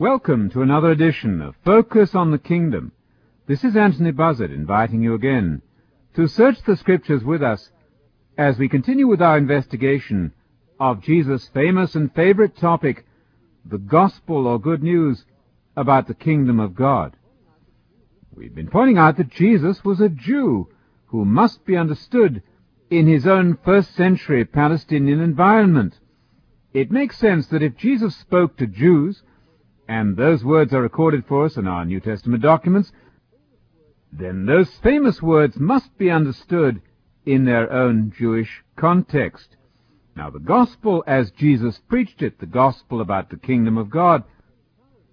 Welcome to another edition of Focus on the Kingdom. This is Anthony Buzzard inviting you again to search the Scriptures with us as we continue with our investigation of Jesus' famous and favorite topic, the Gospel or Good News about the Kingdom of God. We've been pointing out that Jesus was a Jew who must be understood in his own first century Palestinian environment. It makes sense that if Jesus spoke to Jews, and those words are recorded for us in our New Testament documents, then those famous words must be understood in their own Jewish context. Now, the gospel as Jesus preached it, the gospel about the kingdom of God,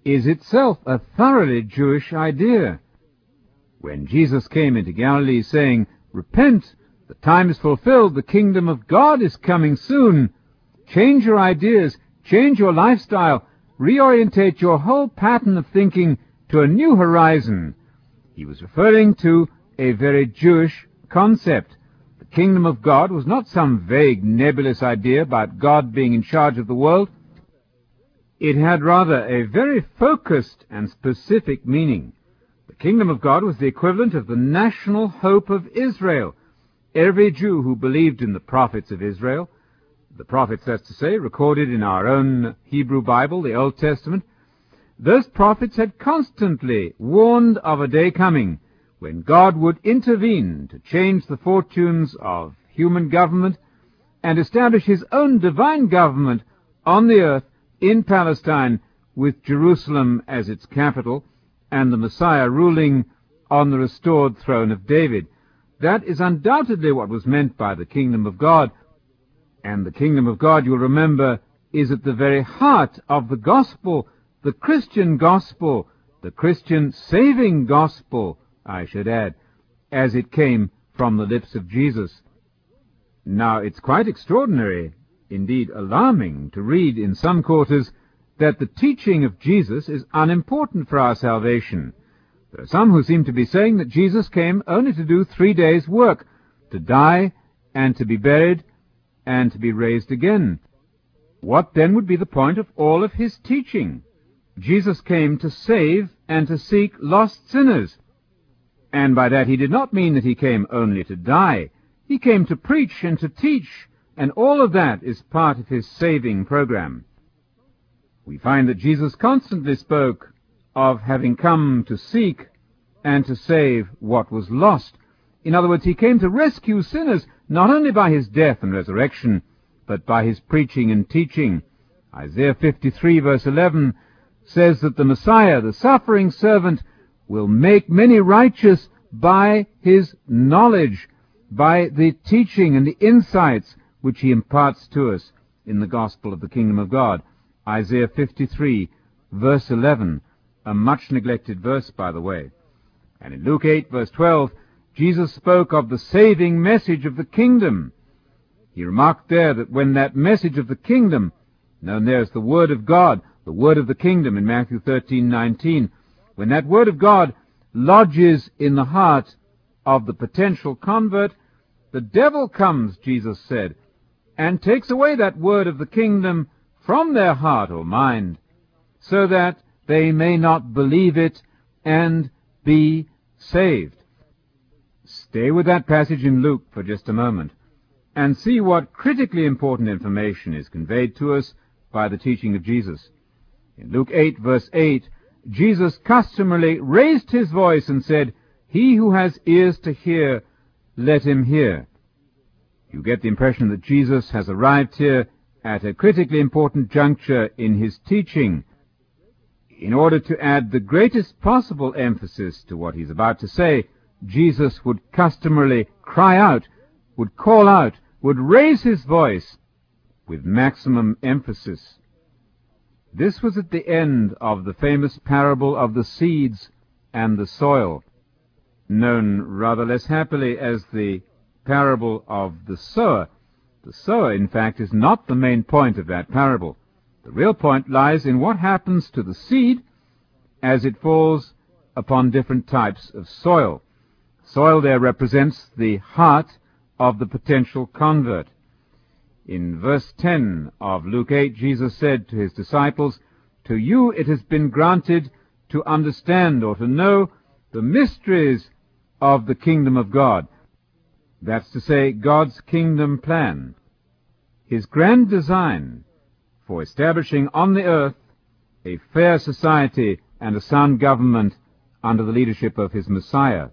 is itself a thoroughly Jewish idea. When Jesus came into Galilee saying, Repent, the time is fulfilled, the kingdom of God is coming soon, change your ideas, change your lifestyle, reorientate your whole pattern of thinking to a new horizon. He was referring to a very Jewish concept. The kingdom of God was not some vague, nebulous idea about God being in charge of the world. It had rather a very focused and specific meaning. The kingdom of God was the equivalent of the national hope of Israel. Every Jew who believed in the prophets of Israel the prophets, that's to say, recorded in our own Hebrew Bible, the Old Testament, those prophets had constantly warned of a day coming when God would intervene to change the fortunes of human government and establish his own divine government on the earth in Palestine with Jerusalem as its capital and the Messiah ruling on the restored throne of David. That is undoubtedly what was meant by the kingdom of God, and the kingdom of God, you'll remember, is at the very heart of the gospel, the Christian gospel, the Christian saving gospel, I should add, as it came from the lips of Jesus. Now, it's quite extraordinary, indeed alarming, to read in some quarters that the teaching of Jesus is unimportant for our salvation. There are some who seem to be saying that Jesus came only to do three days' work, to die and to be buried and to be raised again. What then would be the point of all of his teaching? Jesus came to save and to seek lost sinners. And by that he did not mean that he came only to die. He came to preach and to teach, and all of that is part of his saving program. We find that Jesus constantly spoke of having come to seek and to save what was lost. In other words, he came to rescue sinners, not only by his death and resurrection, but by his preaching and teaching. Isaiah 53 verse 11 says that the Messiah, the suffering servant, will make many righteous by his knowledge, by the teaching and the insights which he imparts to us in the gospel of the kingdom of God. Isaiah 53 verse 11, a much neglected verse, by the way. And in Luke 8 verse 12, Jesus spoke of the saving message of the kingdom. He remarked there that when that message of the kingdom, known there as the Word of God, the Word of the kingdom in Matthew 13:19, when that Word of God lodges in the heart of the potential convert, the devil comes, Jesus said, and takes away that Word of the kingdom from their heart or mind, so that they may not believe it and be saved. Stay with that passage in Luke for just a moment and see what critically important information is conveyed to us by the teaching of Jesus. In Luke 8 verse 8, Jesus customarily raised his voice and said, He who has ears to hear, let him hear. You get the impression that Jesus has arrived here at a critically important juncture in his teaching in order to add the greatest possible emphasis to what he's about to say Jesus would customarily cry out, would call out, would raise his voice with maximum emphasis. This was at the end of the famous parable of the seeds and the soil, known rather less happily as the parable of the sower. The sower, in fact, is not the main point of that parable. The real point lies in what happens to the seed as it falls upon different types of soil. Soil there represents the heart of the potential convert. In verse 10 of Luke 8, Jesus said to his disciples, To you it has been granted to understand or to know the mysteries of the kingdom of God. That's to say, God's kingdom plan. His grand design for establishing on the earth a fair society and a sound government under the leadership of his Messiah.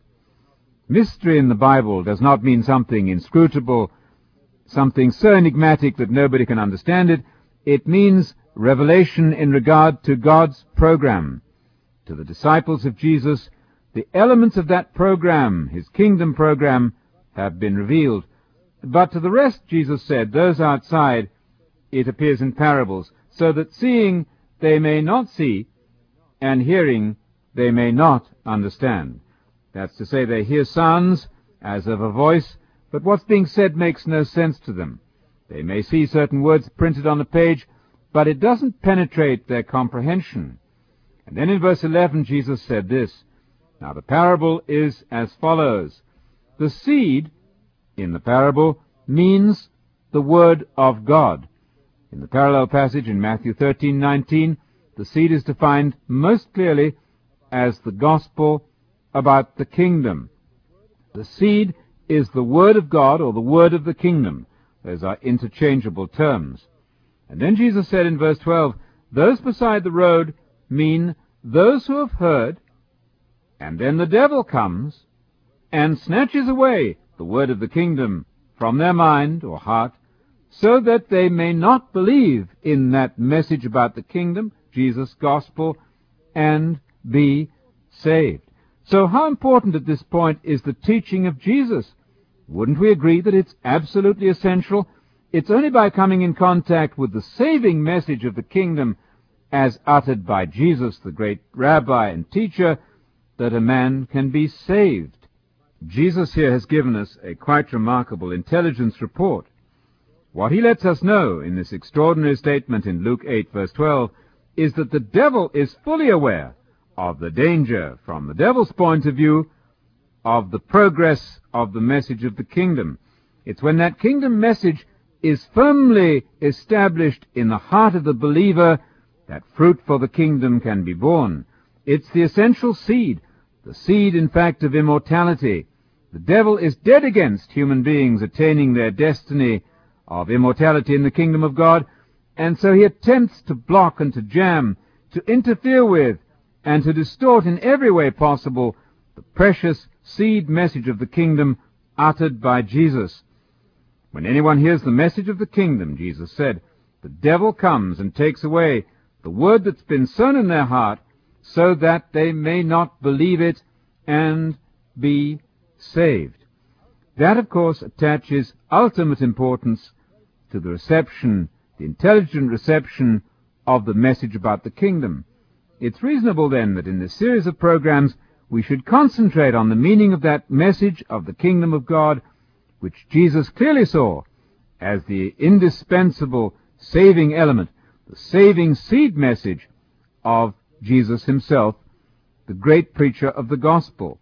Mystery in the Bible does not mean something inscrutable, something so enigmatic that nobody can understand it. It means revelation in regard to God's program. To the disciples of Jesus, the elements of that program, his kingdom program, have been revealed. But to the rest, Jesus said, those outside, it appears in parables, so that seeing they may not see, and hearing they may not understand. That's to say, they hear sounds as of a voice, but what's being said makes no sense to them. They may see certain words printed on a page, but it doesn't penetrate their comprehension. And then in verse 11, Jesus said this, Now the parable is as follows. The seed in the parable means the Word of God. In the parallel passage in Matthew 13:19, the seed is defined most clearly as the gospel about the kingdom. The seed is the Word of God or the Word of the kingdom. Those are interchangeable terms. And then Jesus said in verse 12, Those beside the road mean those who have heard, and then the devil comes and snatches away the word of the kingdom from their mind or heart, so that they may not believe in that message about the kingdom, Jesus' gospel, and be saved. So how important at this point is the teaching of Jesus? Wouldn't we agree that it's absolutely essential? It's only by coming in contact with the saving message of the kingdom as uttered by Jesus, the great rabbi and teacher, that a man can be saved. Jesus here has given us a quite remarkable intelligence report. What he lets us know in this extraordinary statement in Luke 8 verse 12 is that the devil is fully aware of the danger from the devil's point of view of the progress of the message of the kingdom. It's when that kingdom message is firmly established in the heart of the believer that fruit for the kingdom can be borne. It's the essential seed, the seed, in fact, of immortality. The devil is dead against human beings attaining their destiny of immortality in the kingdom of God, and so he attempts to block and to jam, to interfere with, and to distort in every way possible the precious seed message of the kingdom uttered by Jesus. When anyone hears the message of the kingdom, Jesus said, the devil comes and takes away the word that's been sown in their heart so that they may not believe it and be saved. That, of course, attaches ultimate importance to the reception, the intelligent reception of the message about the kingdom. It's reasonable then that in this series of programs we should concentrate on the meaning of that message of the kingdom of God, which Jesus clearly saw as the indispensable saving element, the saving seed message of Jesus himself, the great preacher of the gospel.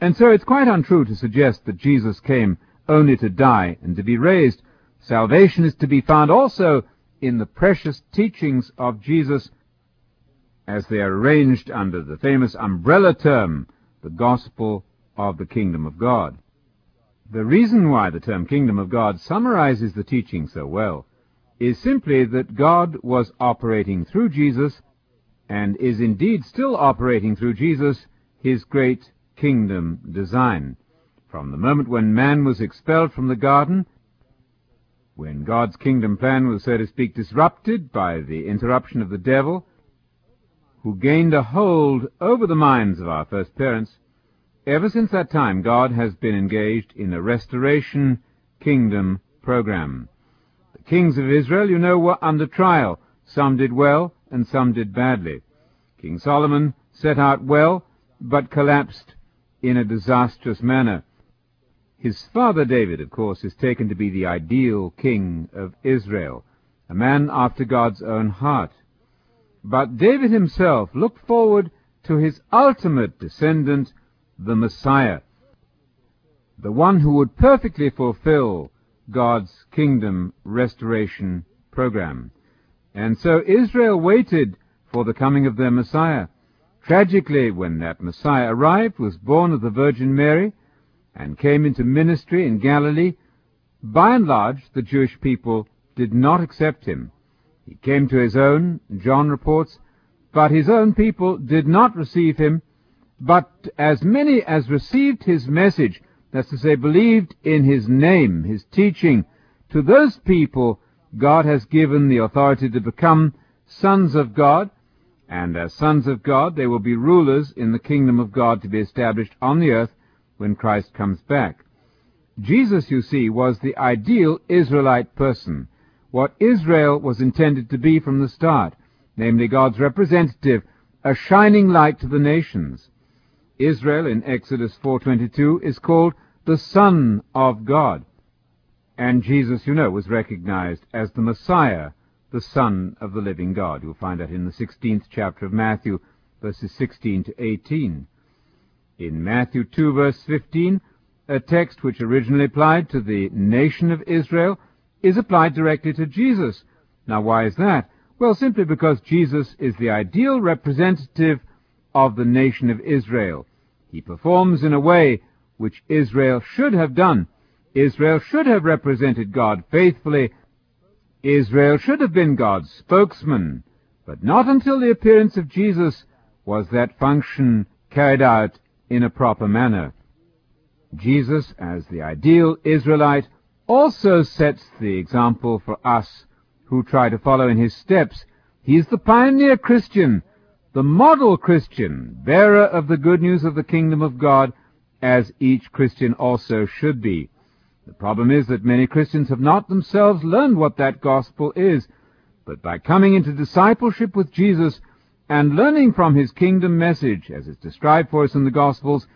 And so it's quite untrue to suggest that Jesus came only to die and to be raised. Salvation is to be found also in the precious teachings of Jesus as they are arranged under the famous umbrella term, the gospel of the kingdom of God. The reason why the term kingdom of God summarizes the teaching so well is simply that God was operating through Jesus and is indeed still operating through Jesus his great kingdom design. From the moment when man was expelled from the garden, when God's kingdom plan was, so to speak, disrupted by the interruption of the devil, who gained a hold over the minds of our first parents, ever since that time God has been engaged in a restoration kingdom program. The kings of Israel, you know, were under trial. Some did well and some did badly. King Solomon set out well, but collapsed in a disastrous manner. His father David, of course, is taken to be the ideal king of Israel, a man after God's own heart. But David himself looked forward to his ultimate descendant, the Messiah, the one who would perfectly fulfill God's kingdom restoration program. And so Israel waited for the coming of their Messiah. Tragically, when that Messiah arrived, was born of the Virgin Mary, and came into ministry in Galilee, by and large the Jewish people did not accept him. He came to his own, John reports, but his own people did not receive him, but as many as received his message, that's to say, believed in his name, his teaching, to those people God has given the authority to become sons of God, and as sons of God they will be rulers in the kingdom of God to be established on the earth when Christ comes back. Jesus, you see, was the ideal Israelite person, what Israel was intended to be from the start, namely God's representative, a shining light to the nations. Israel in Exodus 4:22 is called the son of God. And Jesus, you know, was recognized as the Messiah, the Son of the living God. You'll find that in the 16th chapter of Matthew, verses 16 to 18. In Matthew 2, verse 15, a text which originally applied to the nation of Israel is applied directly to Jesus. Now, why is that? Well, simply because Jesus is the ideal representative of the nation of Israel. He performs in a way which Israel should have done. Israel should have represented God faithfully Israel should have been God's spokesman, but not until the appearance of Jesus was that function carried out in a proper manner. Jesus, as the ideal Israelite, also sets the example for us who try to follow in his steps. He is the pioneer Christian, the model Christian, bearer of the good news of the kingdom of God, as each Christian also should be. The problem is that many Christians have not themselves learned what that gospel is, but by coming into discipleship with Jesus and learning from his kingdom message, as is described for us in the Gospels,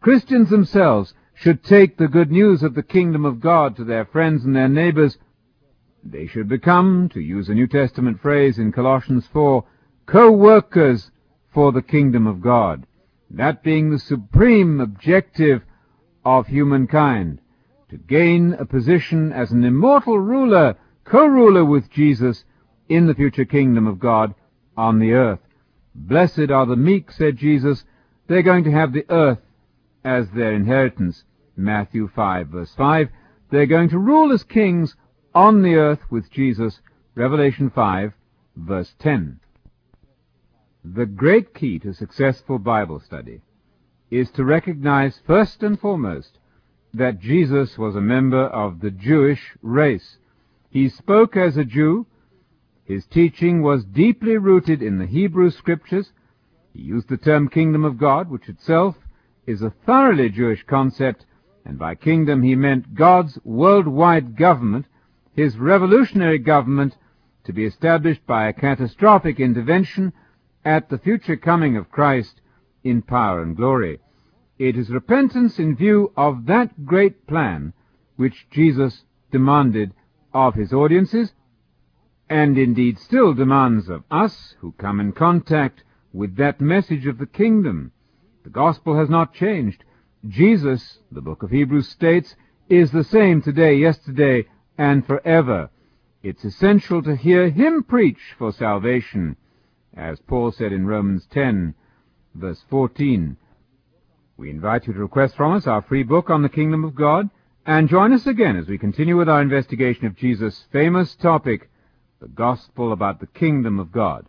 Christians themselves should take the good news of the kingdom of God to their friends and their neighbors. They should become, to use a New Testament phrase in Colossians 4, co-workers for the kingdom of God, that being the supreme objective of humankind to gain a position as an immortal ruler, co-ruler with Jesus in the future kingdom of God on the earth. Blessed are the meek, said Jesus. They're going to have the earth as their inheritance. Matthew 5 verse 5. They're going to rule as kings on the earth with Jesus. Revelation 5 verse 10. The great key to successful Bible study is to recognize first and foremost that Jesus was a member of the Jewish race. He spoke as a Jew. His teaching was deeply rooted in the Hebrew scriptures. He used the term kingdom of God, which itself is a thoroughly Jewish concept, and by kingdom he meant God's worldwide government, his revolutionary government, to be established by a catastrophic intervention at the future coming of Christ in power and glory. It is repentance in view of that great plan which Jesus demanded of his audiences, and indeed still demands of us who come in contact with that message of the kingdom. The gospel has not changed. Jesus, the book of Hebrews states, is the same today, yesterday, and forever. It's essential to hear him preach for salvation, as Paul said in Romans 10, verse 14. We invite you to request from us our free book on the kingdom of God, and join us again as we continue with our investigation of Jesus' famous topic, the gospel about the kingdom of God.